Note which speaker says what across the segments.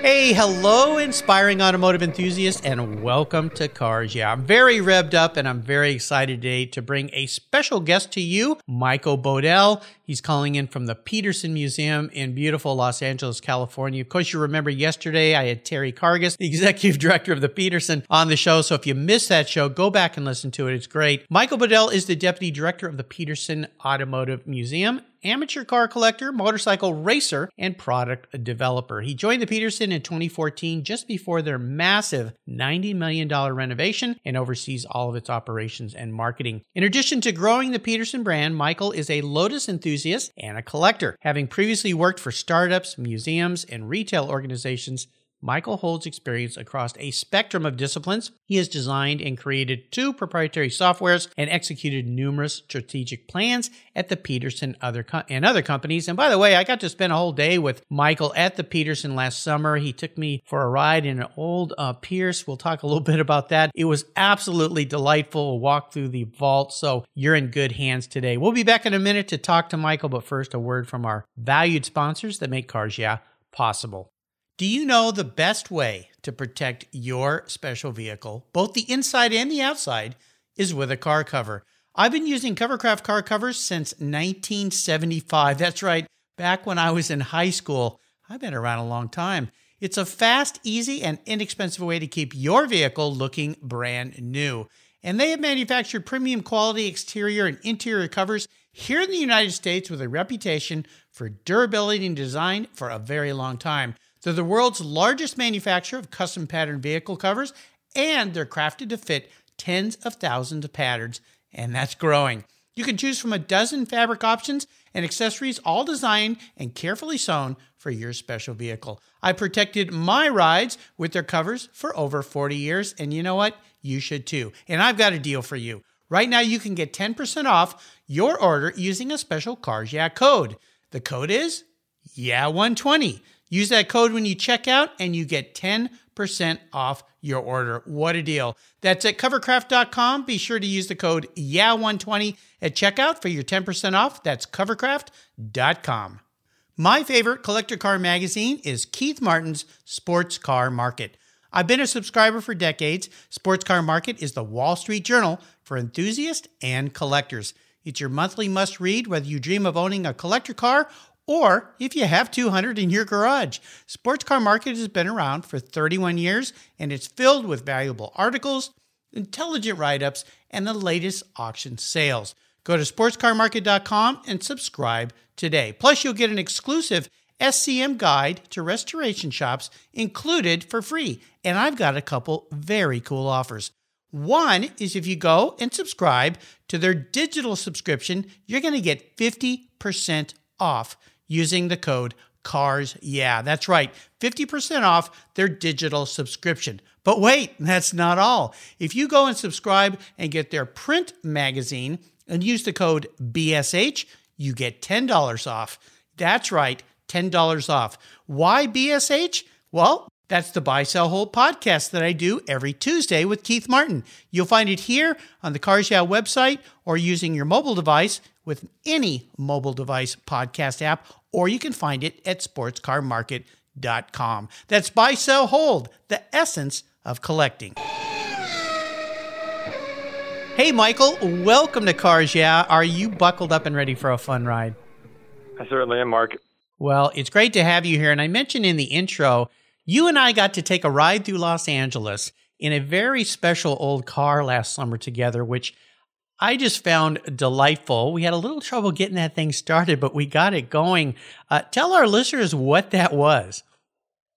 Speaker 1: Hey, hello, inspiring automotive enthusiasts, and welcome to Cars. Yeah, I'm very revved up and I'm very excited today to bring a special guest to you, Michael Bodell. He's calling in from the Petersen Museum in beautiful Los Angeles, California. Of course, you remember yesterday I had Terry Karges, the executive director of the Petersen, on the show. So if you missed that show, go back and listen to it. It's great. Michael Bodell is the deputy director of the Petersen Automotive Museum amateur car collector, motorcycle racer, and product developer. He joined the Petersen in 2014 just before their massive $90 million renovation and oversees all of its operations and marketing. In addition to growing the Petersen brand, Michael is a Lotus enthusiast and a collector, having previously worked for startups, museums, and retail organizations Michael holds experience across a spectrum of disciplines. He has designed and created two proprietary softwares and executed numerous strategic plans at the Petersen other co- and other companies. And by the way, I got to spend a whole day with Michael at the Petersen last summer. He took me for a ride in an old uh, Pierce. We'll talk a little bit about that. It was absolutely delightful. We'll walk through the vault, so you're in good hands today. We'll be back in a minute to talk to Michael, but first, a word from our valued sponsors that make Cars Yeah possible. Do you know the best way to protect your special vehicle, both the inside and the outside, is with a car cover? I've been using Covercraft car covers since 1975. That's right, back when I was in high school. I've been around a long time. It's a fast, easy, and inexpensive way to keep your vehicle looking brand new. And they have manufactured premium quality exterior and interior covers here in the United States with a reputation for durability and design for a very long time. They're the world's largest manufacturer of custom pattern vehicle covers, and they're crafted to fit tens of thousands of patterns, and that's growing. You can choose from a dozen fabric options and accessories, all designed and carefully sewn for your special vehicle. I protected my rides with their covers for over 40 years, and you know what? You should too. And I've got a deal for you. Right now, you can get 10% off your order using a special Cars Yeah code. The code is Yeah120. Use that code when you check out and you get 10% off your order. What a deal. That's at covercraft.com. Be sure to use the code YEAH120 at checkout for your 10% off. That's covercraft.com. My favorite collector car magazine is Keith Martin's Sports Car Market. I've been a subscriber for decades. Sports Car Market is the Wall Street Journal for enthusiasts and collectors. It's your monthly must read whether you dream of owning a collector car or if you have 200 in your garage. Sports Car Market has been around for 31 years and it's filled with valuable articles, intelligent write ups, and the latest auction sales. Go to sportscarmarket.com and subscribe today. Plus, you'll get an exclusive SCM guide to restoration shops included for free. And I've got a couple very cool offers. One is if you go and subscribe to their digital subscription, you're going to get 50% off using the code CARS. Yeah, that's right. 50% off their digital subscription. But wait, that's not all. If you go and subscribe and get their print magazine and use the code BSH, you get $10 off. That's right, $10 off. Why BSH? Well, that's the Buy Sell Hold podcast that I do every Tuesday with Keith Martin. You'll find it here on the Cars Yeah website or using your mobile device with any mobile device podcast app, or you can find it at sportscarmarket.com. That's Buy Sell Hold, the essence of collecting. Hey, Michael, welcome to Cars Yeah. Are you buckled up and ready for a fun ride?
Speaker 2: I certainly am, Mark.
Speaker 1: Well, it's great to have you here. And I mentioned in the intro, you and I got to take a ride through Los Angeles in a very special old car last summer together, which I just found delightful. We had a little trouble getting that thing started, but we got it going. Uh, tell our listeners what that was.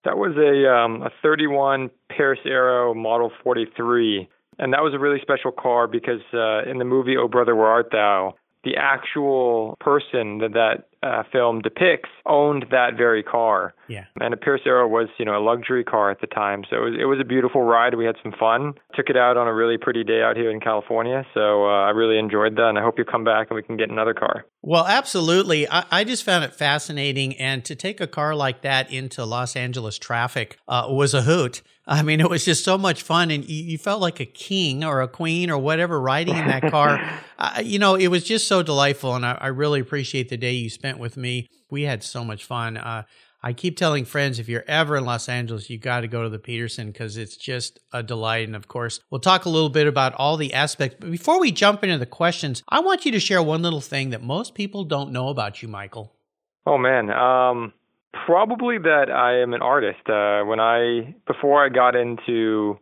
Speaker 2: That was a um, a 31 Pierce Arrow Model 43, and that was a really special car because uh, in the movie Oh Brother Where Art Thou, the actual person that that uh, film depicts owned that very car.
Speaker 1: Yeah.
Speaker 2: And a Pierce Arrow was, you know, a luxury car at the time. So it was, it was a beautiful ride. We had some fun. Took it out on a really pretty day out here in California. So uh, I really enjoyed that. And I hope you come back and we can get another car.
Speaker 1: Well, absolutely. I, I, just found it fascinating. And to take a car like that into Los Angeles traffic uh, was a hoot. I mean, it was just so much fun, and you, you felt like a king or a queen or whatever riding in that car. uh, you know, it was just so delightful, and I, I, really appreciate the day you spent with me. We had so much fun. Uh, I keep telling friends if you're ever in Los Angeles, you got to go to the Petersen because it's just a delight. And of course, we'll talk a little bit about all the aspects. But before we jump into the questions, I want you to share one little thing that most people don't know about you, Michael.
Speaker 2: Oh man, um, probably that I am an artist. Uh, when I before I got into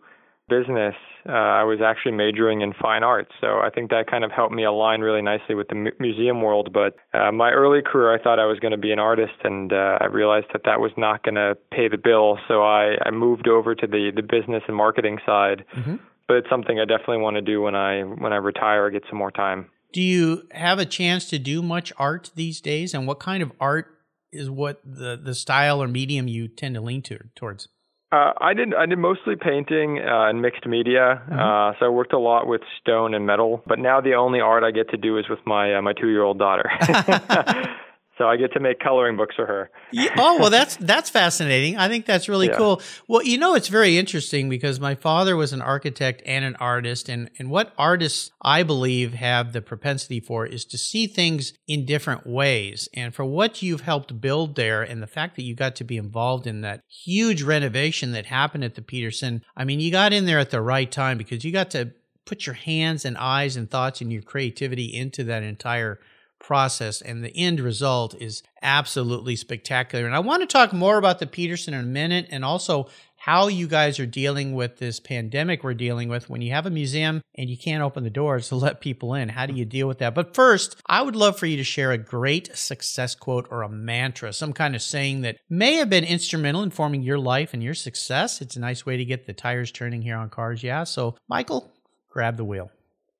Speaker 2: business, uh, I was actually majoring in fine arts. So I think that kind of helped me align really nicely with the mu- museum world. But uh, my early career, I thought I was going to be an artist, and uh, I realized that that was not going to pay the bill. So I, I moved over to the the business and marketing side. Mm-hmm. But it's something I definitely want to do when I when I retire or get some more time.
Speaker 1: Do you have a chance to do much art these days? And what kind of art is what the the style or medium you tend to lean to, towards?
Speaker 2: Uh, I did I did mostly painting uh, and mixed media. Mm-hmm. Uh, so I worked a lot with stone and metal. But now the only art I get to do is with my uh, my two year old daughter. So I get to make coloring books for her.
Speaker 1: yeah, oh well, that's that's fascinating. I think that's really yeah. cool. Well, you know, it's very interesting because my father was an architect and an artist, and and what artists I believe have the propensity for is to see things in different ways. And for what you've helped build there, and the fact that you got to be involved in that huge renovation that happened at the Petersen, I mean, you got in there at the right time because you got to put your hands and eyes and thoughts and your creativity into that entire process and the end result is absolutely spectacular. And I want to talk more about the Petersen in a minute and also how you guys are dealing with this pandemic we're dealing with when you have a museum and you can't open the doors to let people in. How do you deal with that? But first, I would love for you to share a great success quote or a mantra, some kind of saying that may have been instrumental in forming your life and your success. It's a nice way to get the tires turning here on cars. Yeah. So, Michael, grab the wheel.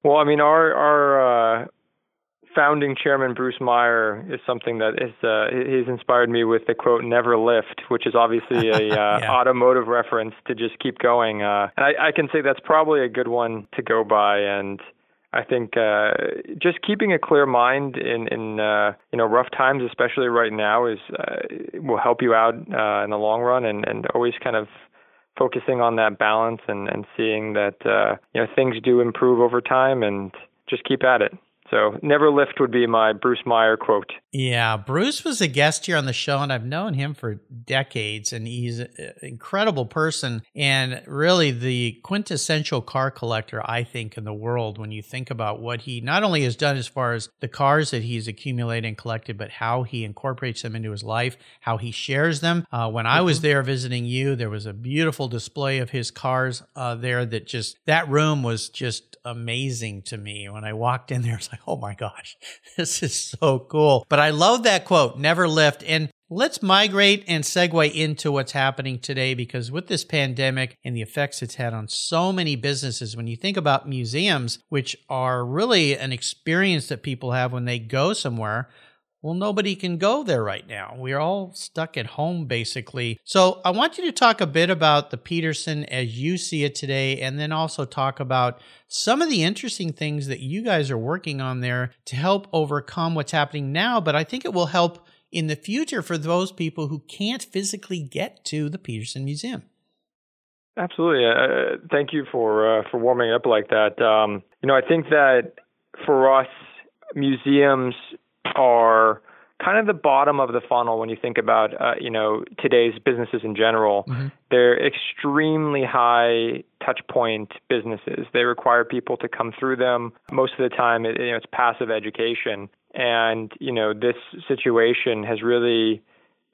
Speaker 2: Well, I mean, our our founding chairman Bruce Meyer is something that is uh, he's inspired me with the quote "Never lift," which is obviously a uh, yeah. automotive reference to just keep going. Uh, and I, I can say that's probably a good one to go by. And I think uh, just keeping a clear mind in in uh, you know rough times, especially right now, is uh, will help you out uh, in the long run. And and always kind of focusing on that balance and and seeing that uh, you know things do improve over time and just keep at it. So, never lift would be my Bruce Meyer quote.
Speaker 1: Yeah, Bruce was a guest here on the show, and I've known him for decades, and he's an incredible person and really the quintessential car collector, I think, in the world when you think about what he not only has done as far as the cars that he's accumulated and collected, but how he incorporates them into his life, how he shares them. Uh, when I was mm-hmm. there visiting you, there was a beautiful display of his cars uh, there that just, that room was just amazing to me. When I walked in there, it's like, oh my gosh, this is so cool. But I love that quote, never lift. And let's migrate and segue into what's happening today because with this pandemic and the effects it's had on so many businesses, when you think about museums, which are really an experience that people have when they go somewhere, well, nobody can go there right now. We're all stuck at home, basically. So, I want you to talk a bit about the Petersen as you see it today, and then also talk about some of the interesting things that you guys are working on there to help overcome what's happening now. But I think it will help in the future for those people who can't physically get to the Petersen Museum.
Speaker 2: Absolutely. Uh, thank you for uh, for warming up like that. Um, you know, I think that for us, museums are kind of the bottom of the funnel when you think about uh, you know today's businesses in general. Mm-hmm. They're extremely high touch point businesses. They require people to come through them. Most of the time, it, you know, it's passive education, and you know this situation has really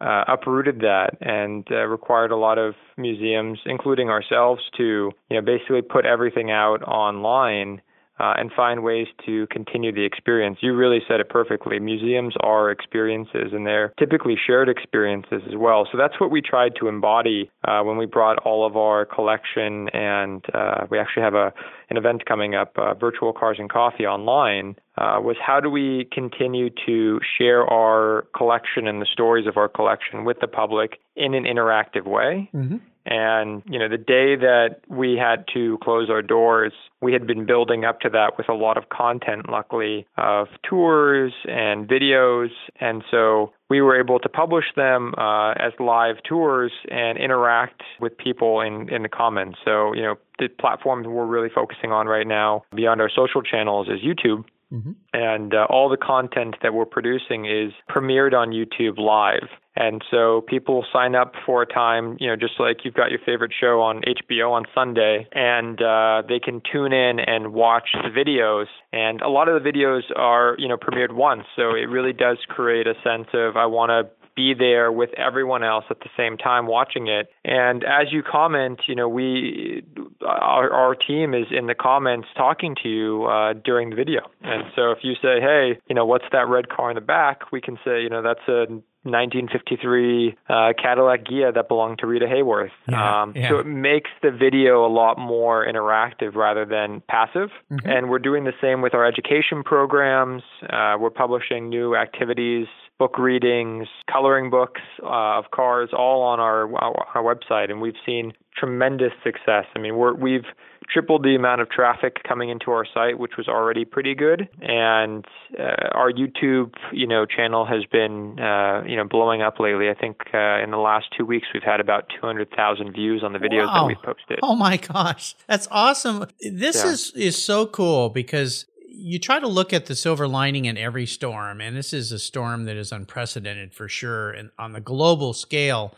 Speaker 2: uh, uprooted that and uh, required a lot of museums, including ourselves, to you know basically put everything out online uh, and find ways to continue the experience. You really said it perfectly. Museums are experiences, and they're typically shared experiences as well. So that's what we tried to embody uh, when we brought all of our collection, and uh, we actually have a an event coming up, uh, Virtual Cars and Coffee online, uh, was how do we continue to share our collection and the stories of our collection with the public in an interactive way. Mm-hmm. And, you know, the day that we had to close our doors, we had been building up to that with a lot of content, luckily, of tours and videos. And so we were able to publish them uh, as live tours and interact with people in, in the comments. So, you know, the platform we're really focusing on right now beyond our social channels is YouTube. Mm-hmm. And uh, all the content that we're producing is premiered on YouTube live. And so people sign up for a time, you know, just like you've got your favorite show on HBO on Sunday, and uh, they can tune in and watch the videos. And a lot of the videos are, you know, premiered once. So it really does create a sense of, I want to be there with everyone else at the same time watching it. And as you comment, you know, we our, our team is in the comments talking to you uh, during the video. And so if you say, hey, you know, what's that red car in the back? We can say, you know, that's a 1953 uh, Cadillac Ghia that belonged to Rita Hayworth. Yeah, um, yeah. So it makes the video a lot more interactive rather than passive. Mm-hmm. And we're doing the same with our education programs. Uh, we're publishing new activities book readings, coloring books uh, of cars, all on our our website, and we've seen tremendous success. I mean, we're, we've tripled the amount of traffic coming into our site, which was already pretty good, and uh, our YouTube, you know, channel has been, uh, you know, blowing up lately. I think uh, in the last two weeks we've had about 200,000 views on the videos wow. that we've posted.
Speaker 1: Oh my gosh, that's awesome! This yeah. is is so cool because you try to look at the silver lining in every storm, and this is a storm that is unprecedented for sure and on the global scale.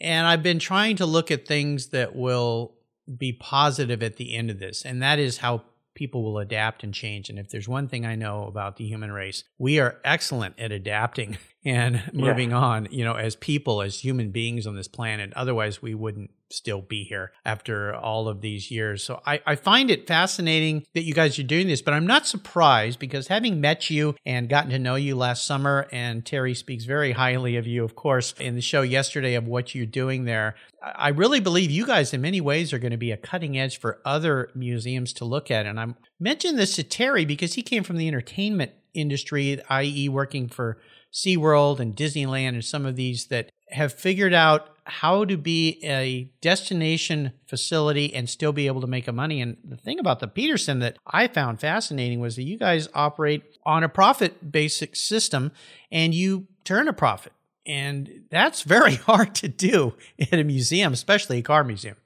Speaker 1: And I've been trying to look at things that will be positive at the end of this, and that is how people will adapt and change. And if there's one thing I know about the human race, we are excellent at adapting and moving yeah. on, you know, as people, as human beings on this planet. Otherwise, we wouldn't still be here after all of these years. So I, I find it fascinating that you guys are doing this, but I'm not surprised because having met you and gotten to know you last summer, and Terry speaks very highly of you, of course, in the show yesterday of what you're doing there. I really believe you guys, in many ways, are going to be a cutting edge for other museums to look at. And I'm mentioning this to Terry because he came from the entertainment industry, i.e., working for SeaWorld and Disneyland and some of these that have figured out how to be a destination facility and still be able to make a money. And the thing about the Petersen that I found fascinating was that you guys operate on a profit basic system and you turn a profit. And that's very hard to do in a museum, especially a car museum.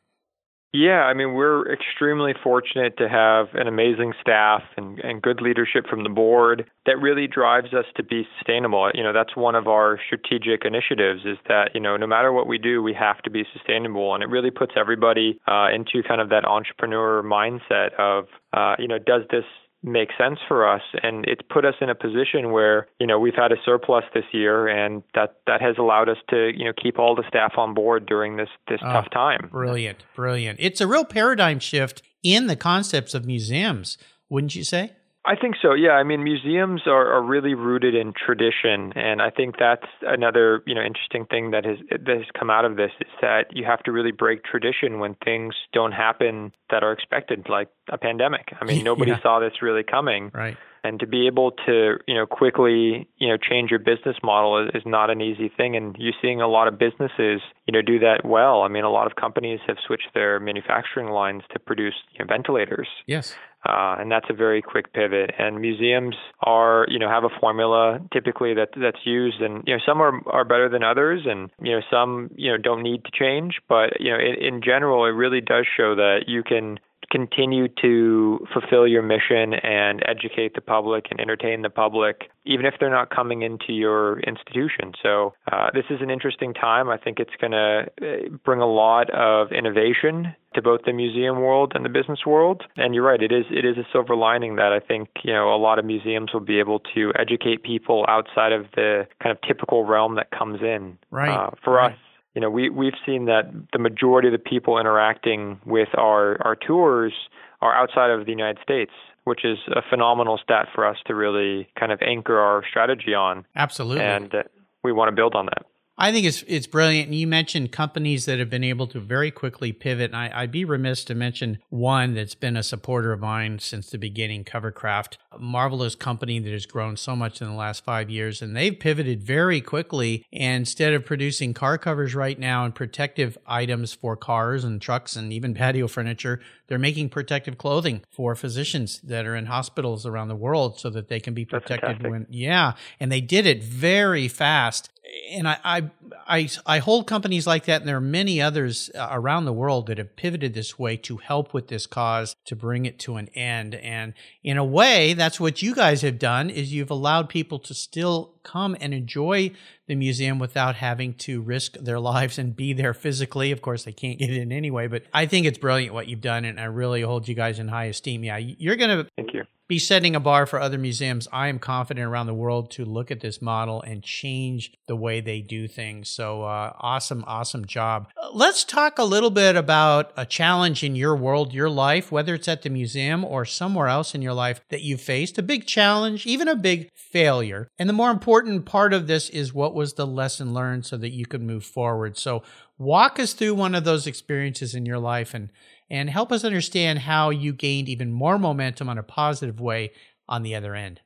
Speaker 2: Yeah, I mean, we're extremely fortunate to have an amazing staff and, and good leadership from the board that really drives us to be sustainable. You know, that's one of our strategic initiatives is that, you know, no matter what we do, we have to be sustainable. And it really puts everybody uh, into kind of that entrepreneur mindset of, uh, you know, does this make sense for us. And it's put us in a position where you know we've had a surplus this year and that that has allowed us to you know keep all the staff on board during this this oh, tough time.
Speaker 1: brilliant brilliant. It's a real paradigm shift in the concepts of museums wouldn't you say?
Speaker 2: I think so. Yeah, I mean, museums are, are really rooted in tradition, and I think that's another you know interesting thing that has that has come out of this is that you have to really break tradition when things don't happen that are expected, like a pandemic. I mean, nobody yeah. saw this really coming,
Speaker 1: right?
Speaker 2: And to be able to you know quickly you know change your business model is, is not an easy thing, and you're seeing a lot of businesses you know do that well. I mean, a lot of companies have switched their manufacturing lines to produce you know, ventilators.
Speaker 1: Yes.
Speaker 2: Uh, and that's a very quick pivot. And museums are, you know, have a formula typically that that's used, and you know, some are are better than others, and you know, some you know don't need to change. But you know, in, in general, it really does show that you can continue to fulfill your mission and educate the public and entertain the public, even if they're not coming into your institution. So, uh, this is an interesting time. I think it's going to uh, bring a lot of innovation to both the museum world and the business world. And you're right, it is it is a silver lining that I think you know a lot of museums will be able to educate people outside of the kind of typical realm that comes in.
Speaker 1: Right. Uh,
Speaker 2: for
Speaker 1: right.
Speaker 2: us, you know, we we've seen that the majority of the people interacting with our our tours are outside of the United States, which is a phenomenal stat for us to really kind of anchor our strategy on.
Speaker 1: Absolutely.
Speaker 2: And we want to build on that.
Speaker 1: I think it's it's brilliant. And you mentioned companies that have been able to very quickly pivot. And I, would be remiss to mention one that's been a supporter of mine since the beginning, Covercraft. A marvelous company that has grown so much in the last five years. And they've pivoted very quickly. And instead of producing car covers right now and protective items for cars and trucks and even patio furniture, they're making protective clothing for physicians that are in hospitals around the world so that they can be protected when, yeah. And they did it very fast and I, I, I, I hold companies like that, and there are many others uh, around the world that have pivoted this way to help with this cause to bring it to an end. And in a way, that's what you guys have done is you've allowed people to still come and enjoy the museum without having to risk their lives and be there physically. Of course, they can't get in anyway, but I think it's brilliant what you've done, and I really hold you guys in high esteem. Yeah, you're to.
Speaker 2: Thank you
Speaker 1: be setting a bar for other museums. I am confident around the world to look at this model and change the way they do things. So uh, awesome, awesome job. Let's talk a little bit about a challenge in your world, your life, whether it's at the museum or somewhere else in your life that you faced, a big challenge, even a big failure. And the more important part of this is what was the lesson learned so that you could move forward. So walk us through one of those experiences in your life and and help us understand how you gained even more momentum on a positive way on the other end.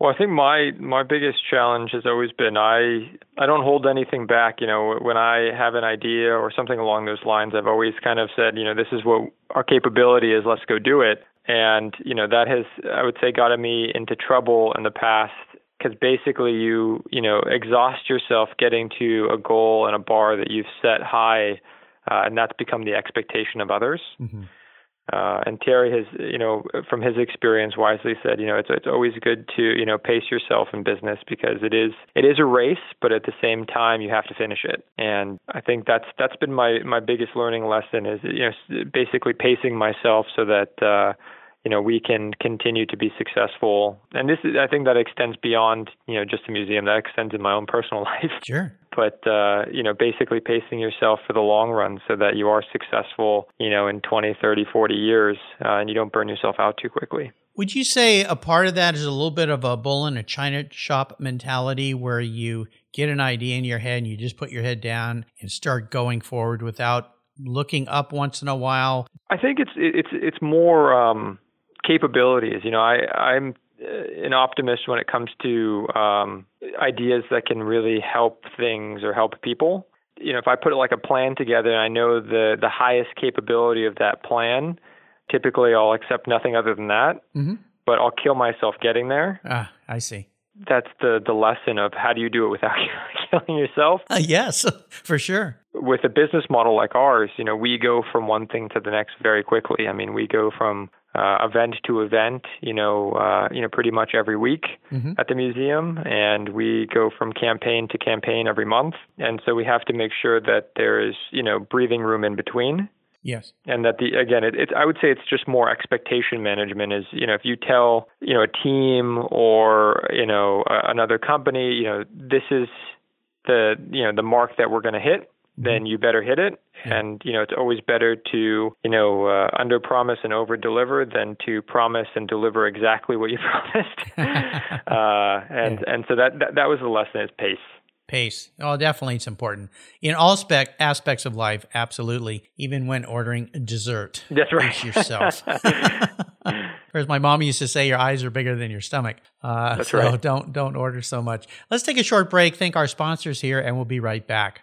Speaker 2: Well, I think my my biggest challenge has always been I I don't hold anything back. You know, when I have an idea or something along those lines, I've always kind of said, you know, this is what our capability is. Let's go do it. And you know, that has I would say gotten me into trouble in the past because basically you you know exhaust yourself getting to a goal and a bar that you've set high uh, and that's become the expectation of others. Mm-hmm. Uh, and Terry has, you know, from his experience, wisely said, you know, it's it's always good to, you know, pace yourself in business because it is it is a race, but at the same time you have to finish it. And I think that's that's been my my biggest learning lesson is, you know, basically pacing myself so that. Uh, you know we can continue to be successful. And this is i think that extends beyond you know just a museum. That extends in my own personal life.
Speaker 1: Sure.
Speaker 2: But uh, you know basically pacing yourself for the long run so that you are successful you know in 20 30 40 years uh, and you don't burn yourself out too quickly.
Speaker 1: Would you say a part of that is a little bit of a bull in a china shop mentality where you get an idea in your head and you just put your head down and start going forward without looking up once in a while?
Speaker 2: I think it's it's it's more um capabilities. You know, I, I'm uh, an optimist when it comes to um, ideas that can really help things or help people. You know, if I put like a plan together and I know the the highest capability of that plan, typically I'll accept nothing other than that. Mm-hmm. But I'll kill myself getting there.
Speaker 1: Ah, I see.
Speaker 2: That's the the lesson of how do you do it without killing yourself?
Speaker 1: Uh, yes, for sure.
Speaker 2: With a business model like ours, you know, we go from one thing to the next very quickly. I mean, we go from uh, event to event, you know, uh, you know, pretty much every week mm-hmm. at the museum, and we go from campaign to campaign every month, and so we have to make sure that there is, you know, breathing room in between.
Speaker 1: Yes.
Speaker 2: And that the again, it, it's I would say it's just more expectation management. Is you know if you tell you know a team or you know uh, another company, you know this is the you know the mark that we're going to hit. Then you better hit it. And you know, it's always better to you know uh, under promise and over deliver than to promise and deliver exactly what you promised. uh, and yeah. and so that, that that was the lesson is pace.
Speaker 1: Pace. Oh, definitely, it's important in all spec aspects of life. Absolutely, even when ordering dessert.
Speaker 2: That's right.
Speaker 1: Pace yourself. Whereas my mom used to say, "Your eyes are bigger than your stomach."
Speaker 2: Uh, That's
Speaker 1: so
Speaker 2: right.
Speaker 1: don't don't order so much. Let's take a short break. Thank our sponsors here, and we'll be right back.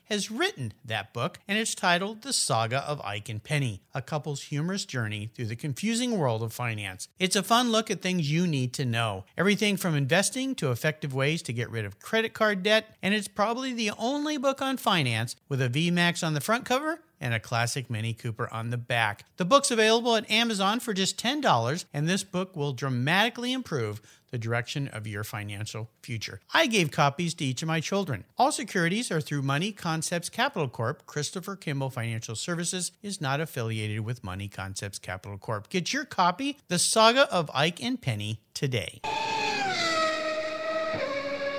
Speaker 1: has written that book, and it's titled The Saga of Ike and Penny, a couple's humorous journey through the confusing world of finance. It's a fun look at things you need to know everything from investing to effective ways to get rid of credit card debt, and it's probably the only book on finance with a VMAX on the front cover and a classic Mini Cooper on the back. The book's available at Amazon for just $10, and this book will dramatically improve the direction of your financial future. I gave copies to each of my children. All securities are through Money Concepts Capital Corp. Christopher Kimball Financial Services is not affiliated with Money Concepts Capital Corp. Get your copy, The Saga of Ike and Penny, today.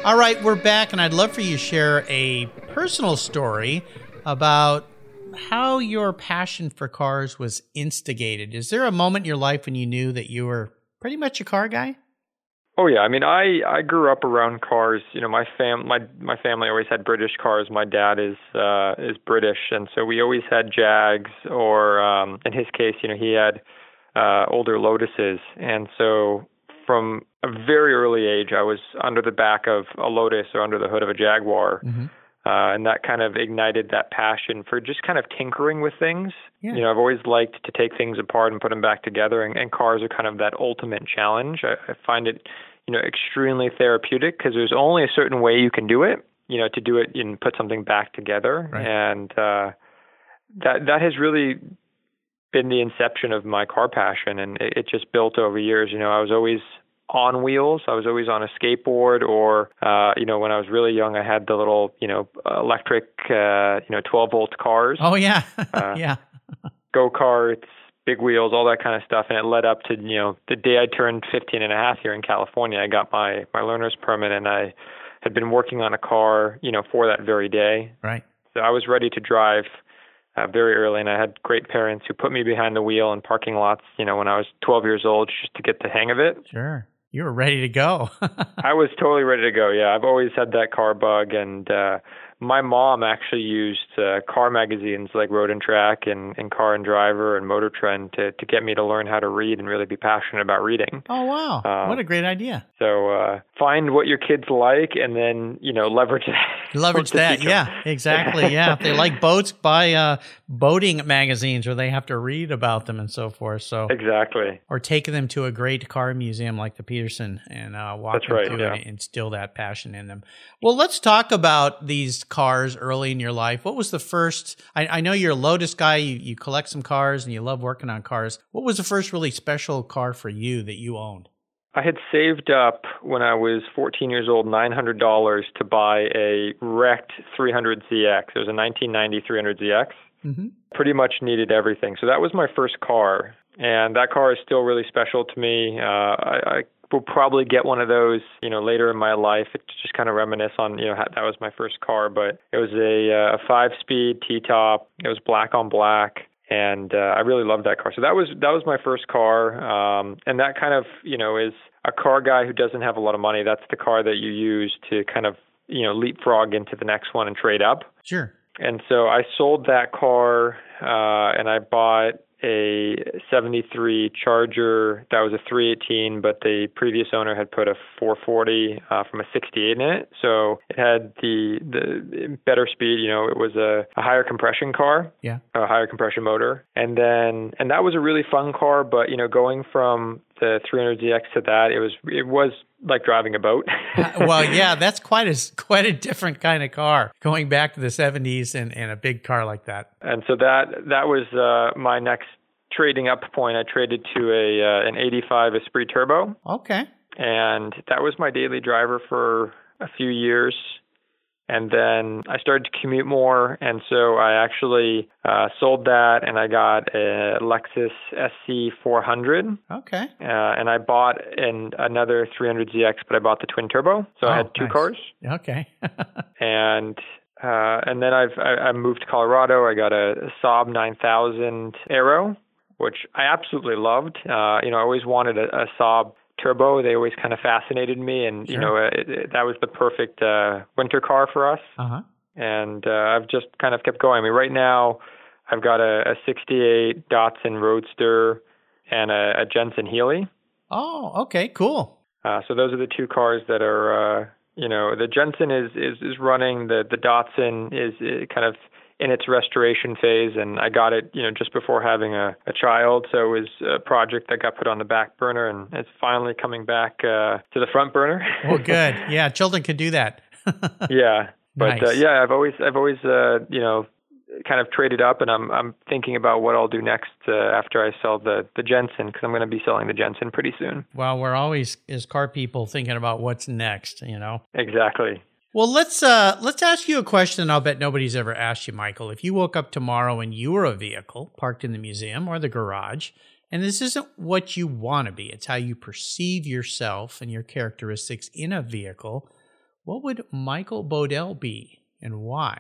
Speaker 1: All right, we're back, and I'd love for you to share a personal story about how your passion for cars was instigated. Is there a moment in your life when you knew that you were pretty much a car guy?
Speaker 2: Oh yeah, I mean, I I grew up around cars. You know, my fam my my family always had British cars. My dad is uh is British, and so we always had Jags, or um in his case, you know, he had uh older Lotuses, and so from a very early age, I was under the back of a Lotus or under the hood of a Jaguar. Mm-hmm uh, and that kind of ignited that passion for just kind of tinkering with things. Yeah. You know, I've always liked to take things apart and put them back together, and, and cars are kind of that ultimate challenge. I, I find it, you know, extremely therapeutic because there's only a certain way you can do it. You know, to do it and put something back together, right. and uh, that that has really been the inception of my car passion, and it, it just built over years. You know, I was always on wheels. I was always on a skateboard, or uh, you know, when I was really young, I had the little you know electric uh, you know 12 volt cars.
Speaker 1: Oh yeah, uh, yeah.
Speaker 2: go karts, big wheels, all that kind of stuff, and it led up to you know the day I turned 15 and a half here in California. I got my my learner's permit, and I had been working on a car you know for that very day.
Speaker 1: Right.
Speaker 2: So I was ready to drive. Uh, very early, and I had great parents who put me behind the wheel in parking lots. You know, when I was 12 years old, just to get the hang of it.
Speaker 1: Sure you were ready to go.
Speaker 2: I was totally ready to go. Yeah, I've always had that car bug, and uh, my mom actually used uh, car magazines like Road and Track and, and Car and Driver and Motor Trend to to get me to learn how to read and really be passionate about reading.
Speaker 1: Oh wow, um, what a great idea!
Speaker 2: So uh, find what your kids like, and then you know leverage that.
Speaker 1: Leverage that, yeah, exactly. Yeah, if they like boats, buy uh, boating magazines where they have to read about them and so forth. So
Speaker 2: exactly,
Speaker 1: or take them to a great car museum like the Petersen and uh, walk That's them right, through yeah. and instill that passion in them. Well, let's talk about these cars early in your life. What was the first? I, I know you're a Lotus guy. You, you collect some cars and you love working on cars. What was the first really special car for you that you owned?
Speaker 2: I had saved up when I was 14 years old $900 to buy a wrecked 300ZX. It was a 1990 300ZX. Mm-hmm. Pretty much needed everything. So that was my first car. And that car is still really special to me. Uh, I, I will probably get one of those, you know, later in my life. It just kind of reminisce on, you know, how, that was my first car, but it was a, uh, a five-speed T-top. It was black on black, and uh, I really loved that car. So that was that was my first car, um, and that kind of, you know, is a car guy who doesn't have a lot of money. That's the car that you use to kind of, you know, leapfrog into the next one and trade up.
Speaker 1: Sure.
Speaker 2: And so I sold that car, uh, and I bought a 73 Charger that was a 318, but the previous owner had put a 440 uh, from a 68 in it, so it had the the better speed. You know, it was a, a higher compression car,
Speaker 1: yeah,
Speaker 2: a higher compression motor, and then and that was a really fun car. But you know, going from the 300ZX to that, it was it was like driving a boat.
Speaker 1: uh, well, yeah, that's quite a quite a different kind of car. Going back to the 70s and, and a big car like that.
Speaker 2: And so that that was uh, my next trading up point. I traded to a uh, an 85 Esprit Turbo.
Speaker 1: Okay.
Speaker 2: And that was my daily driver for a few years and then I started to commute more, and so I actually uh, sold that, and I got a Lexus SC 400.
Speaker 1: Okay.
Speaker 2: Uh, and I bought an, another 300ZX, but I bought the twin turbo, so oh, I had two
Speaker 1: nice.
Speaker 2: cars.
Speaker 1: Okay.
Speaker 2: and uh, and then I've I, I moved to Colorado. I got a Saab 9000 Aero, which I absolutely loved. Uh, you know, I always wanted a, a Saab turbo. They always kind of fascinated me, and
Speaker 1: Sure.
Speaker 2: you know it, it, that was the perfect uh, winter car for us.
Speaker 1: Uh huh.
Speaker 2: And uh, I've just kind of kept going. I mean, right now I've got a, a '68 Datsun Roadster and a, a Jensen Healey.
Speaker 1: Oh, okay, cool.
Speaker 2: Uh, so those are the two cars that are, uh, you know, the Jensen is, is, is running, the, the Datsun is uh, kind of in its restoration phase, and I got it, you know, just before having a, a child. So it was a project that got put on the back burner, and it's finally coming back uh, to the front burner.
Speaker 1: Well, good. Yeah, children can do that.
Speaker 2: yeah, but uh, yeah, I've always, I've always, uh, you know, kind of traded up, and I'm, I'm thinking about what I'll do next uh, after I sell the, the Jensen, because I'm going to be selling the Jensen pretty soon.
Speaker 1: well, we're always as car people thinking about what's next. You know.
Speaker 2: Exactly.
Speaker 1: Well, let's uh let's ask you a question I'll bet nobody's ever asked you, Michael. If you woke up tomorrow and you were a vehicle parked in the museum or the garage, and this isn't what you want to be, it's how you perceive yourself and your characteristics in a vehicle, what would Michael Bodell be and why?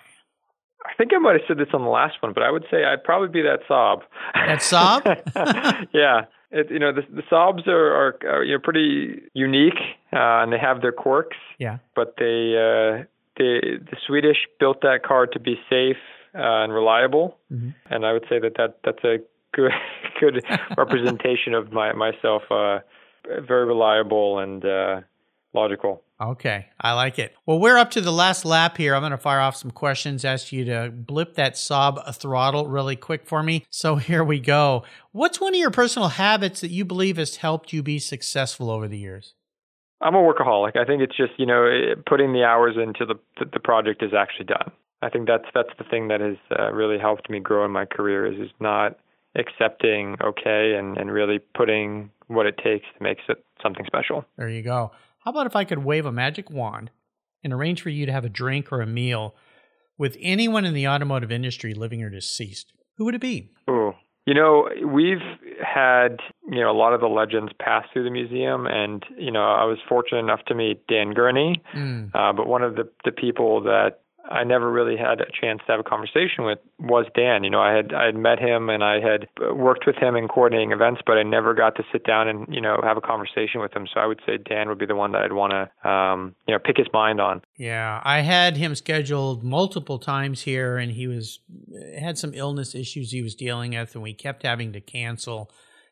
Speaker 2: I think I might have said this on the last one, but I would say I'd probably be that Saab.
Speaker 1: That Saab?
Speaker 2: yeah. It, you know, the, the Saabs are, are, are you know pretty unique, uh, and they have their quirks.
Speaker 1: Yeah.
Speaker 2: But they, uh, they, the Swedish built that car to be safe uh, and reliable,
Speaker 1: Mhm.
Speaker 2: and I would say that, that that's a good good representation of my myself. Uh, very reliable and uh, logical.
Speaker 1: Okay, I like it. Well, we're up to the last lap here. I'm going to fire off some questions, ask you to blip that Saab throttle really quick for me. So here we go. What's one of your personal habits that you believe has helped you be successful over the years?
Speaker 2: I'm a workaholic. I think it's just you know putting the hours into the the, the project is actually done. I think that's that's the thing that has uh, really helped me grow in my career is is not accepting okay and and really putting what it takes to make it something special.
Speaker 1: There you go. How about if I could wave a magic wand and arrange for you to have a drink or a meal with anyone in the automotive industry, living or deceased? Who would it be?
Speaker 2: Ooh. You know, we've had, you know, a lot of the legends pass through the museum and, you know, I was fortunate enough to meet Dan Gurney,
Speaker 1: Mm,
Speaker 2: uh, but one of the, the people that I never really had a chance to have a conversation with was Dan. You know, I had I had met him and I had worked with him in coordinating events, but I never got to sit down and you know have a conversation with him. So I would say Dan would be the one that I'd want to um, you know pick his mind on.
Speaker 1: Yeah, I had him scheduled multiple times here, and he was had some illness issues he was dealing with, and we kept having to cancel.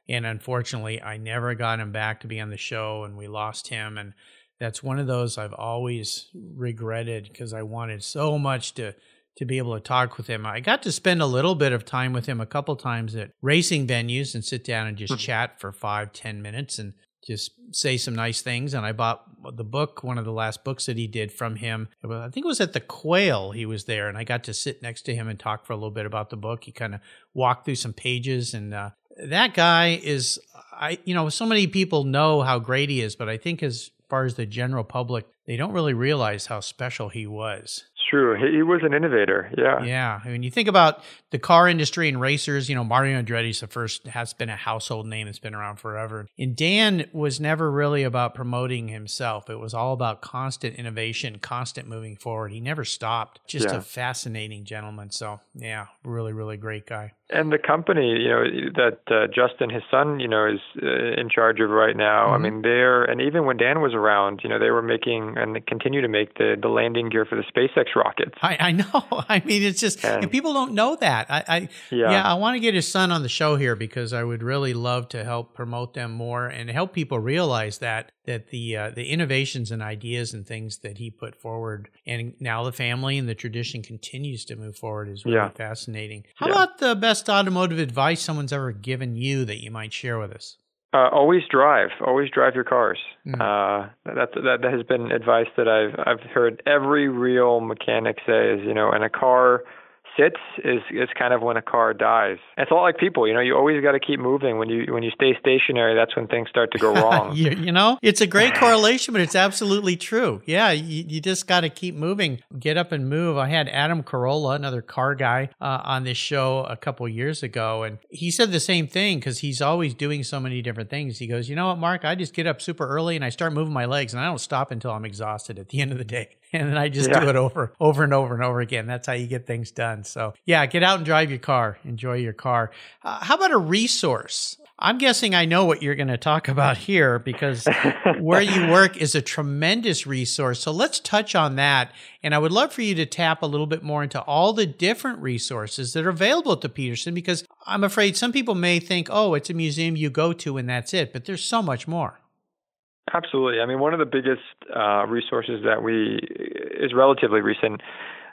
Speaker 1: And unfortunately, I never got him back to be on the show, and we lost him. And that's one of those I've always regretted because I wanted so much to to be able to talk with him. I got to spend a little bit of time with him a couple times at racing venues and sit down and just chat for five, ten minutes and just say some nice things. And I bought the book, one of the last books that he did from him. I think it was at the Quail he was there, and I got to sit next to him and talk for a little bit about the book. He kind of walked through some pages, and uh, that guy is, I you know, so many people know how great he is, but I think as far as the general public, they don't really realize how special he was.
Speaker 2: True. He, he was an innovator. Yeah.
Speaker 1: Yeah, I mean, you think about the car industry and racers. You know, Mario Andretti's the first has been a household name that's been around forever. And Dan was never really about promoting himself. It was all about constant innovation, constant moving forward. He never stopped. Just
Speaker 2: Yeah.
Speaker 1: a fascinating gentleman. So yeah, really, really great guy.
Speaker 2: And the company, you know, that uh, Justin, his son, you know, is uh, in charge of right now. I
Speaker 1: Mhm.
Speaker 2: mean, they're and even when Dan was around, you know, they were making and they continue to make the the landing gear for the SpaceX rockets.
Speaker 1: I, I know. I mean, it's just
Speaker 2: And-
Speaker 1: people don't know that. I, I
Speaker 2: Yeah.
Speaker 1: yeah, I want to get his son on the show here because I would really love to help promote them more and help people realize that that the uh, the innovations and ideas and things that he put forward and now the family and the tradition continues to move forward is really
Speaker 2: Yeah.
Speaker 1: fascinating. How
Speaker 2: Yeah.
Speaker 1: about the best automotive advice someone's ever given you that you might share with us?
Speaker 2: Uh, always drive. Always drive your cars.
Speaker 1: Mm.
Speaker 2: Uh, that, that that has been advice that I've I've heard every real mechanic say is you know, and a car sits is is kind of when a car dies. It's a lot like people. You know, you always got to keep moving. When you when you stay stationary, that's when things start to go wrong.
Speaker 1: you, you know, it's a great correlation, but it's absolutely true. Yeah, you, you just got to keep moving, get up and move. I had Adam Carolla, another car guy, uh, on this show a couple years ago, and he said the same thing because he's always doing so many different things. He goes, "You know what, Mark? I just get up super early and I start moving my legs, and I don't stop until I'm exhausted at the end of the day." and then I just
Speaker 2: Yeah.
Speaker 1: do it over, over and over and over again. That's how you get things done. So yeah, get out and drive your car. Enjoy your car. Uh, how about a resource? I'm guessing I know what you're going to talk about here because where you work is a tremendous resource. So let's touch on that. And I would love for you to tap a little bit more into all the different resources that are available at the Petersen because I'm afraid some people may think, oh, it's a museum you go to and that's it. But there's so much more.
Speaker 2: Absolutely. I mean, one of the biggest uh, resources that we is relatively recent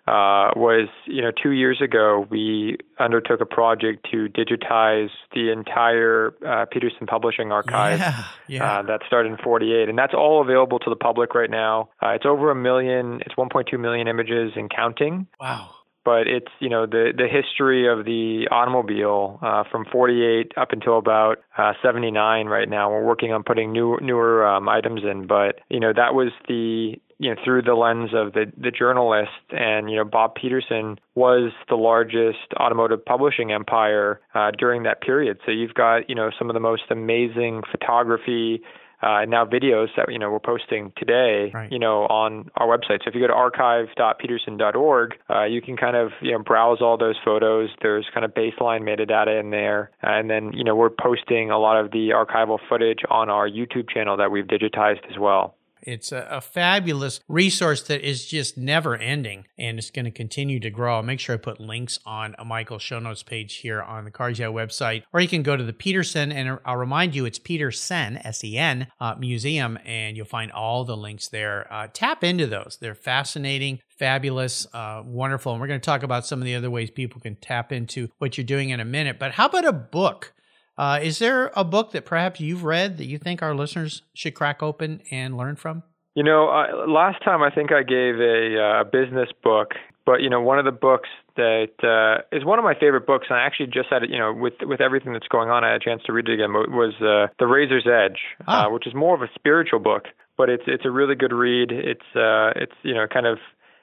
Speaker 2: uh, was, you know, two years ago we undertook a project to digitize the entire uh, Petersen Publishing archive.
Speaker 1: Yeah. Yeah.
Speaker 2: Uh, that started in 48, and that's all available to the public right now. Uh, it's over a million. It's 1.2 million images and counting
Speaker 1: wow.
Speaker 2: But it's you know the the history of the automobile uh, from 48 up until about uh, 79 right now. We're working on putting new newer um, items in, but you know that was the you know through the lens of the the journalist and you know Bob Petersen was the largest automotive publishing empire uh, during that period. So you've got you know some of the most amazing photography uh, and now videos that you know we're posting today,
Speaker 1: Right.
Speaker 2: you know, on our website. So if you go to archive.petersen.org, uh, you can kind of you know browse all those photos. There's kind of baseline metadata in there, and then you know we're posting a lot of the archival footage on our YouTube channel that we've digitized as well.
Speaker 1: It's a, a fabulous resource that is just never ending and it's going to continue to grow. I'll make sure I put links on a Michael show notes page here on the Cars Yeah website, or you can go to the Petersen, and I'll remind you it's Petersen, S E N, uh, Museum, and you'll find all the links there. Uh, tap into those. They're fascinating, fabulous, uh, wonderful. And we're going to talk about some of the other ways people can tap into what you're doing in a minute. But how about a book? Uh, is there a book that perhaps you've read that you think our listeners should crack open and learn from?
Speaker 2: You know, uh, last time I think I gave a uh, business book, but you know, one of the books that uh, is one of my favorite books, and I actually just had it. You know, with with everything that's going on, I had a chance to read it again. Was uh, The Razor's Edge,
Speaker 1: Ah.
Speaker 2: uh, which is more of a spiritual book, but it's it's a really good read. It's uh, it's you know kind of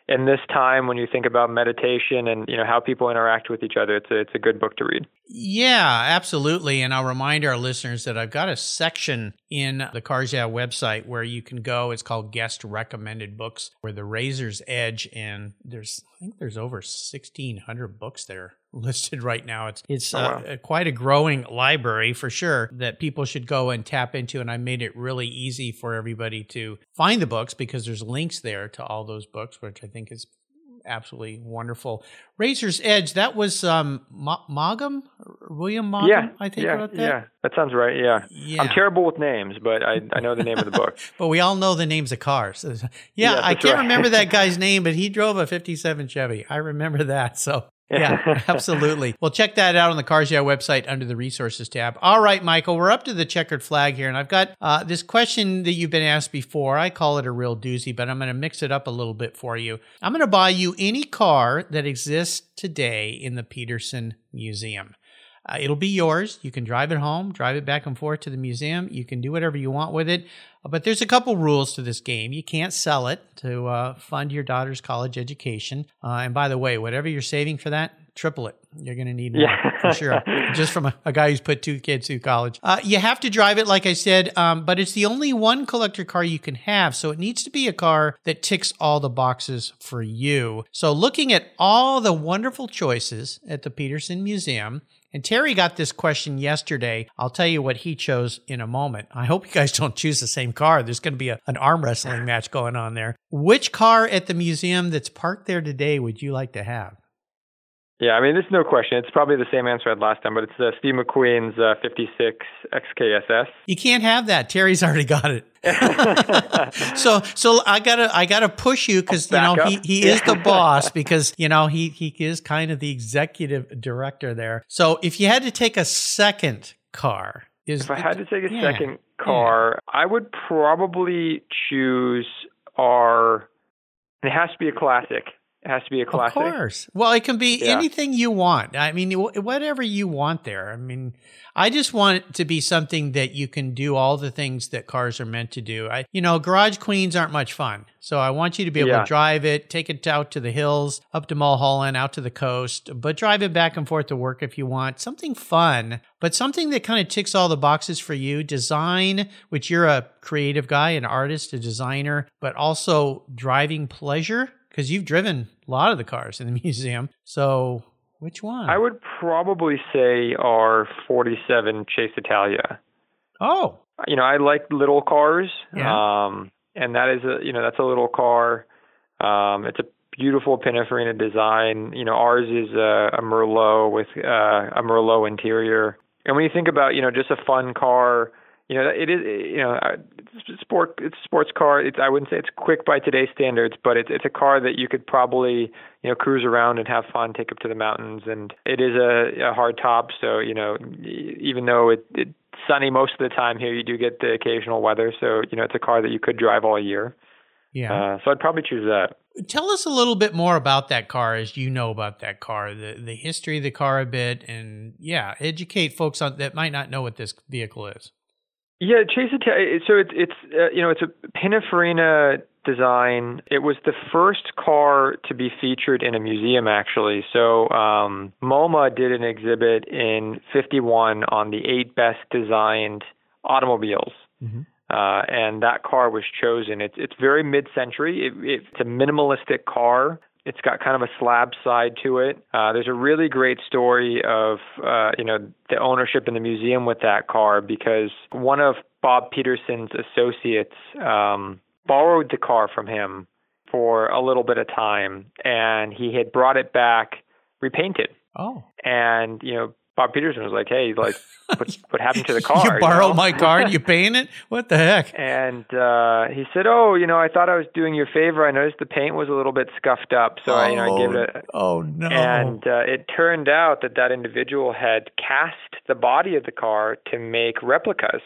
Speaker 2: in this time when you think about meditation and you know how people interact with each other, it's a, it's a good book to read.
Speaker 1: Yeah, absolutely. And I'll remind our listeners that I've got a section in the Yeah website where you can go. It's called Guest Recommended Books, where the Razor's Edge, and there's I think there's over sixteen hundred books there listed right now. It's it's
Speaker 2: Oh,
Speaker 1: uh,
Speaker 2: wow.
Speaker 1: quite a growing library for sure that people should go and tap into. And I made it really easy for everybody to find the books because there's links there to all those books, which I think is absolutely wonderful. Razor's Edge, that was um Ma- Maugham, William Maugham,
Speaker 2: yeah,
Speaker 1: I think
Speaker 2: yeah,
Speaker 1: that.
Speaker 2: yeah, that sounds right. Yeah.
Speaker 1: Yeah.
Speaker 2: I'm terrible with names, but I I know the name of the book.
Speaker 1: But we all know the names of cars. Yeah,
Speaker 2: Yeah,
Speaker 1: I can't
Speaker 2: right.
Speaker 1: remember that guy's name, but he drove a 57 Chevy. I remember that. So, yeah, absolutely. Well, check that out on the Cars Yeah website under the resources tab. All right, Michael, we're up to the checkered flag here, and I've got uh, this question that you've been asked before. I call it a real doozy, but I'm going to mix it up a little bit for you. I'm going to buy you any car that exists today in the Petersen Museum. Uh, it'll be yours. You can drive it home, drive it back and forth to the museum. You can do whatever you want with it. Uh, But there's a couple rules to this game. You can't sell it to uh, fund your daughter's college education. Uh, and by the way, whatever you're saving for that, triple it. You're going to need more
Speaker 2: Yeah.
Speaker 1: for sure. Just from a, a guy who's put two kids through college. Uh, you have to drive it, like I said, um, but it's the only one collector car you can have. So it needs to be a car that ticks all the boxes for you. So looking at all the wonderful choices at the Petersen Museum, and Terry got this question yesterday. I'll tell you what he chose in a moment. I hope you guys don't choose the same car. There's going to be a, an arm wrestling match going on there. Which car at the museum that's parked there today would you like to have?
Speaker 2: Yeah, I mean, there's no question. It's probably the same answer I had last time, but it's uh, Steve McQueen's uh, 56 XKSS.
Speaker 1: You can't have that. Terry's already got it. so so I gotta I gotta push you because you know
Speaker 2: Back
Speaker 1: he, he is the boss because you know he he is kind of the executive director there. So if you had to take a second car, is
Speaker 2: If I had to take a
Speaker 1: Yeah.
Speaker 2: second car, I would probably choose our. It has to be a classic. It has to be a classic.
Speaker 1: Of course. Well, it can be
Speaker 2: Yeah.
Speaker 1: anything you want. I mean, whatever you want there. I mean, I just want it to be something that you can do all the things that cars are meant to do. I, you know, garage queens aren't much fun. So I want you to be able
Speaker 2: Yeah.
Speaker 1: to drive it, take it out to the hills, up to Mulholland, out to the coast, but drive it back and forth to work if you want. Something fun, but something that kind of ticks all the boxes for you. Design, which you're a creative guy, an artist, a designer, but also driving pleasure because you've driven a lot of the cars in the museum. So which one?
Speaker 2: I would probably say our 47 Cisitalia.
Speaker 1: oh,
Speaker 2: You know, I like little cars.
Speaker 1: Yeah.
Speaker 2: Um, and that is a, you know, that's a little car. Um, it's a beautiful Pininfarina design. You know, ours is a, a Merlot with uh, a Merlot interior. And when you think about, you know, just a fun car, you know, it is, you know, it's a sport, it's a sports car. It's, I wouldn't say it's quick by today's standards, but it's, it's a car that you could probably, you know, cruise around and have fun, take up to the mountains. And it is a, a hard top. So, you know, even though it, it's sunny most of the time here, you do get the occasional weather. So, you know, it's a car that you could drive all year.
Speaker 1: yeah.
Speaker 2: Uh, so I'd probably choose that.
Speaker 1: Tell us a little bit more about that car as you know about that car, the the history of the car a bit, and yeah, educate folks on that might not know what this vehicle is.
Speaker 2: Yeah, Cisitalia. So it's it's uh, you know it's a Pininfarina design. It was the first car to be featured in a museum actually. So um, MoMA did an exhibit in '51 on the eight best designed automobiles. Uh, and that car was chosen. It's it's very mid-century. It, it's a minimalistic car. It's got kind of a slab side to it. Uh, there's a really great story of uh, you know the ownership in the museum with that car because one of Bob Petersen's associates um, borrowed the car from him for a little bit of time, and he had brought it back repainted.
Speaker 1: Oh,
Speaker 2: And you know Bob Petersen was like, "Hey, like what what happened to the car?"
Speaker 1: you borrowed
Speaker 2: know?
Speaker 1: my car and you paying it? What the heck?
Speaker 2: And uh, he said, "Oh, you know, I thought I was doing you a favor. I noticed the paint was a little bit scuffed up, so I, you know, I gave it a."
Speaker 1: Oh no!
Speaker 2: And uh, it turned out that that individual had cast the body of the car to make replicas,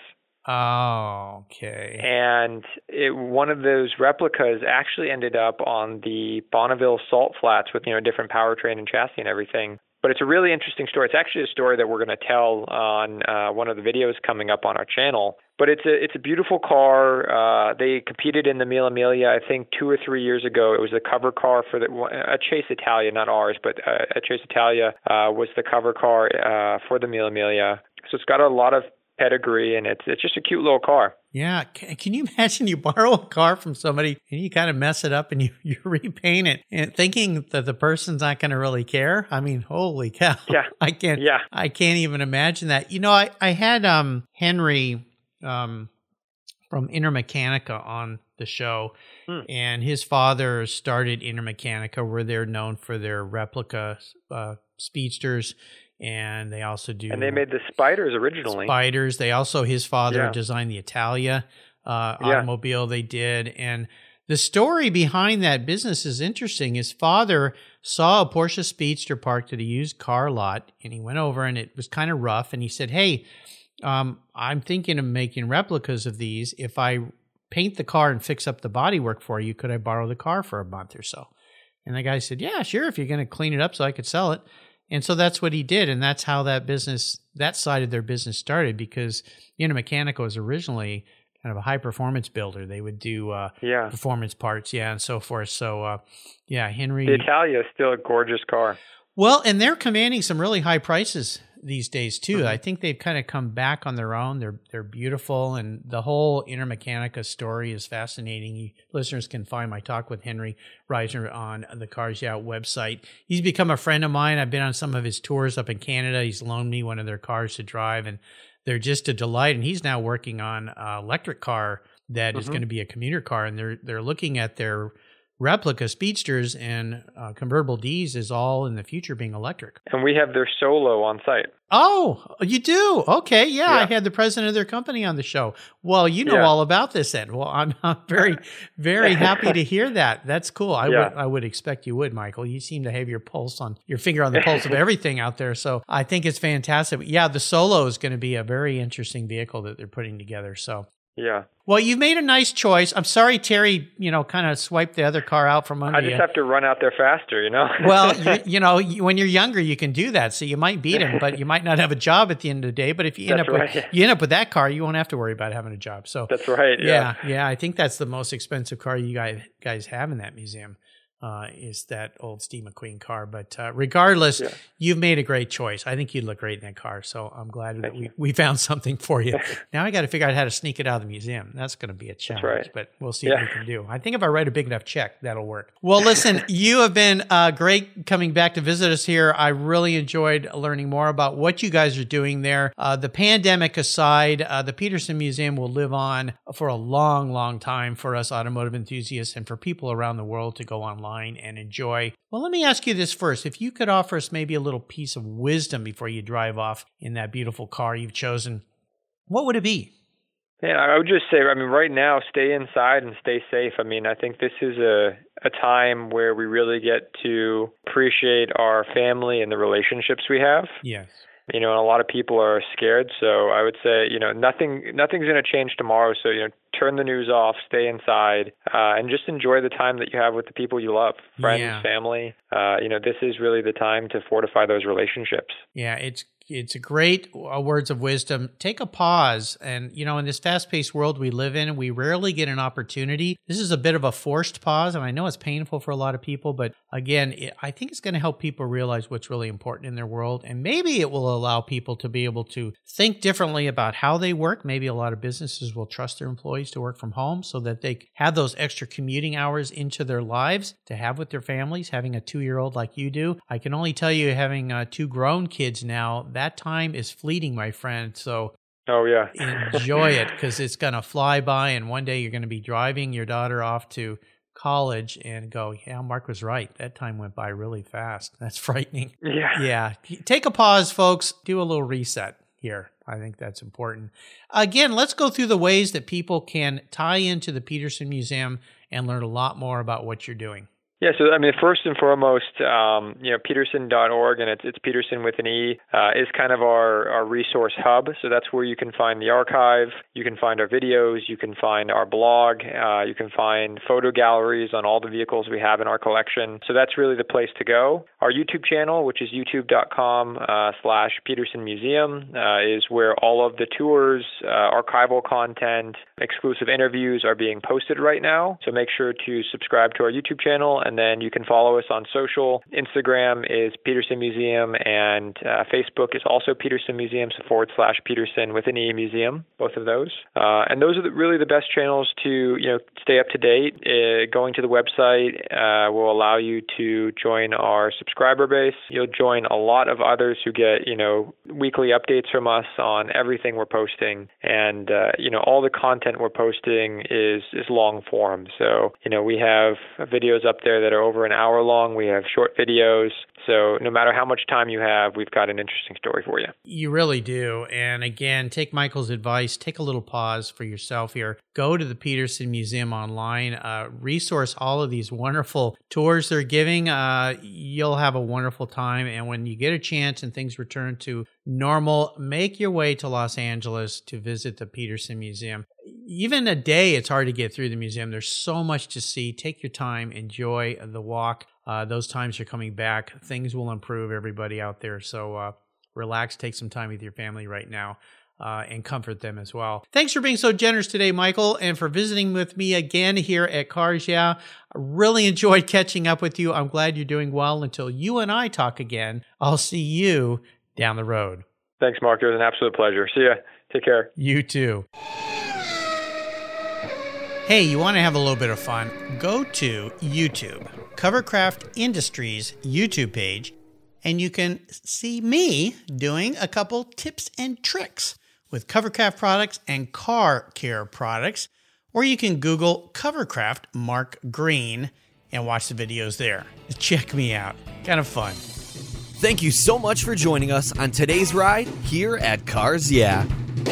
Speaker 1: oh, okay.
Speaker 2: and it, one of those replicas actually ended up on the Bonneville Salt Flats with you know different powertrain and chassis and everything. But it's a really interesting story. It's actually a story that we're going to tell on uh, one of the videos coming up on our channel. But it's a it's a beautiful car. Uh, they competed in the Mille Miglia, I think, two or three years ago. It was the cover car for the a Cisitalia, not ours, but uh, a Cisitalia uh, was the cover car uh, for the Mille Miglia. So it's got a lot of pedigree, and it's it's just a cute little car.
Speaker 1: Yeah, can, can you imagine you borrow a car from somebody and you kind of mess it up and you, you repaint it and thinking that the person's not going to really care? I mean, holy cow.
Speaker 2: Yeah.
Speaker 1: I can't
Speaker 2: Yeah.
Speaker 1: I can't even imagine that. You know, I, I had um Henry um from Intermeccanica on the show
Speaker 2: Hmm.
Speaker 1: and his father started Intermeccanica where they're known for their replica uh, speedsters and they also do
Speaker 2: And they made the spiders originally.
Speaker 1: spiders. They also his father
Speaker 2: Yeah.
Speaker 1: designed the Italia uh,
Speaker 2: Yeah.
Speaker 1: automobile. They did, and the story behind that business is interesting. His father saw a Porsche Speedster parked at a used car lot, and he went over, and it was kind of rough. And he said, "Hey, um, I'm thinking of making replicas of these. If I paint the car and fix up the bodywork for you, could I borrow the car for a month or so?" And the guy said, "Yeah, sure. If you're going to clean it up so I could sell it." And so that's what he did, and that's how that business, that side of their business started. Because Intermeccanica was originally kind of a high performance builder. They would do uh,
Speaker 2: Yeah.
Speaker 1: performance parts, yeah, and so forth. So, uh, yeah, Henry.
Speaker 2: The Italia is still a gorgeous car.
Speaker 1: Well, and they're commanding some really high prices these days too. Mm-hmm. I think they've kind of come back on their own. They're they're beautiful, and the whole Intermeccanica story is fascinating. You, listeners can find my talk with Henry Reisner on the Cars Yeah website. He's become a friend of mine. I've been on some of his tours up in Canada. He's loaned me one of their cars to drive, and they're just a delight. And he's now working on an electric car that is mm-hmm. going to be a commuter car, and they're they're looking at their replica speedsters and uh, convertible D's is all in the future being electric.
Speaker 2: And we have their Solo on site.
Speaker 1: Oh, you do? Okay, yeah, I had the president of their company on the show. Well, you know
Speaker 2: Yeah.
Speaker 1: all about this then. Well, I'm, I'm very, very happy to hear that. That's cool. I
Speaker 2: Yeah.
Speaker 1: would, I would expect you would, Michael. You seem to have your pulse on your finger on the pulse of everything out there. So I think it's fantastic. Yeah, the Solo is going to be a very interesting vehicle that they're putting together. So
Speaker 2: Yeah.
Speaker 1: Well, you've made a nice choice. I'm sorry, Terry. You know, kind of swiped the other car out from under
Speaker 2: I just
Speaker 1: you.
Speaker 2: have to run out there faster, you know.
Speaker 1: well, you, you know, you- when you're younger, you can do that. So you might beat him, but you might not have a job at the end of the day. But if you end
Speaker 2: That's
Speaker 1: up with you end up with that car, you won't have to worry about having a job. So
Speaker 2: That's right.
Speaker 1: yeah, yeah, I think that's the most expensive car you guys guys have in that museum. Uh, is that old Steve McQueen car? But uh, regardless,
Speaker 2: Yeah.
Speaker 1: you've made a great choice. I think you'd look great in that car. So I'm glad that
Speaker 2: Thank
Speaker 1: we,
Speaker 2: you.
Speaker 1: we found something for you. now I got to figure out how to sneak it out of the museum. That's going to be a challenge,
Speaker 2: right.
Speaker 1: but we'll see what we can do. I think if I write a big enough check, that'll work. Well, listen, you have been uh, great coming back to visit us here. I really enjoyed learning more about what you guys are doing there. Uh, the pandemic aside, uh, the Petersen Museum will live on for a long, long time for us automotive enthusiasts and for people around the world to go online and enjoy. Well, let me ask you this first. If you could offer us maybe a little piece of wisdom before you drive off in that beautiful car you've chosen, what would it be?
Speaker 2: Yeah, I would just say, I mean, right now, stay inside and stay safe. I mean, I think this is a a time where we really get to appreciate our family and the relationships we have.
Speaker 1: Yes.
Speaker 2: You know, and a lot of people are scared. So I would say, you know, nothing nothing's going to change tomorrow. So you know, turn the news off, stay inside, uh, and just enjoy the time that you have with the people you love, friends,
Speaker 1: Yeah.
Speaker 2: family. Uh, you know, this is really the time to fortify those relationships.
Speaker 1: Yeah, it's it's a great uh, words of wisdom. Take a pause, and you know, in this fast-paced world we live in, we rarely get an opportunity. This is a bit of a forced pause, and I know it's painful for a lot of people, but again, it, I think it's going to help people realize what's really important in their world, and maybe it will allow people to be able to think differently about how they work. Maybe a lot of businesses will trust their employees to work from home so that they have those extra commuting hours into their lives to have with their families. Having a two-year-old like you do, I can only tell you, having uh, two grown kids now, that time is fleeting, my friend. So
Speaker 2: Oh yeah.
Speaker 1: enjoy it because it's going to fly by, and one day you're going to be driving your daughter off to college and go, yeah, Mark was right. That time went by really fast. That's frightening.
Speaker 2: yeah.
Speaker 1: Yeah. Take a pause, folks. Do a little reset here. I think that's important. Again, let's go through the ways that people can tie into the Petersen Museum and learn a lot more about what you're doing.
Speaker 2: Yeah, so I mean, first and foremost, um, you know, Petersen.org, and it's it's Petersen with an E, uh, is kind of our our resource hub. So that's where you can find the archive, you can find our videos, you can find our blog, uh, you can find photo galleries on all the vehicles we have in our collection. So that's really the place to go. Our YouTube channel, which is youtube.com uh, slash Petersen Museum, uh, is where all of the tours, uh, archival content, exclusive interviews are being posted right now. So make sure to subscribe to our YouTube channel, and then you can follow us on social. Instagram is Petersen Museum, and uh, Facebook is also Petersen Museum, so forward slash Petersen with an E Museum, both of those. Uh, and those are the, really the best channels to you know stay up to date. Uh, going to the website uh, will allow you to join our subscriber base. You'll join a lot of others who get you know weekly updates from us on everything we're posting, and uh, you know all the content we're posting is is long form. So you know we have videos up there that are over an hour long. We have short videos. So no matter how much time you have, we've got an interesting story for you.
Speaker 1: You really do. And again, take Michael's advice. Take a little pause for yourself here. Go to the Petersen Museum online. Uh, resource all of these wonderful tours they're giving. Uh, you'll have a wonderful time. And when you get a chance and things return to normal, make your way to Los Angeles to visit the Petersen Museum. Even a day, it's hard to get through the museum. There's so much to see. Take your time, enjoy the walk. Uh, those times are coming back. Things will improve, everybody out there. So uh, relax, take some time with your family right now. Uh, and comfort them as well. Thanks for being so generous today, Michael, and for visiting with me again here at Cars Yeah. I really enjoyed catching up with you. I'm glad you're doing well. Until you and I talk again, I'll see you down the road.
Speaker 2: Thanks, Mark. It was an absolute pleasure. See ya. Take care.
Speaker 1: You too. Hey, you want to have a little bit of fun? Go to YouTube, Covercraft Industries YouTube page, and you can see me doing a couple tips and tricks with Covercraft products and car care products. Or you can Google Covercraft Mark Green and watch the videos there. Check me out. Kind of fun.
Speaker 3: Thank you so much for joining us on today's ride here at Cars Yeah.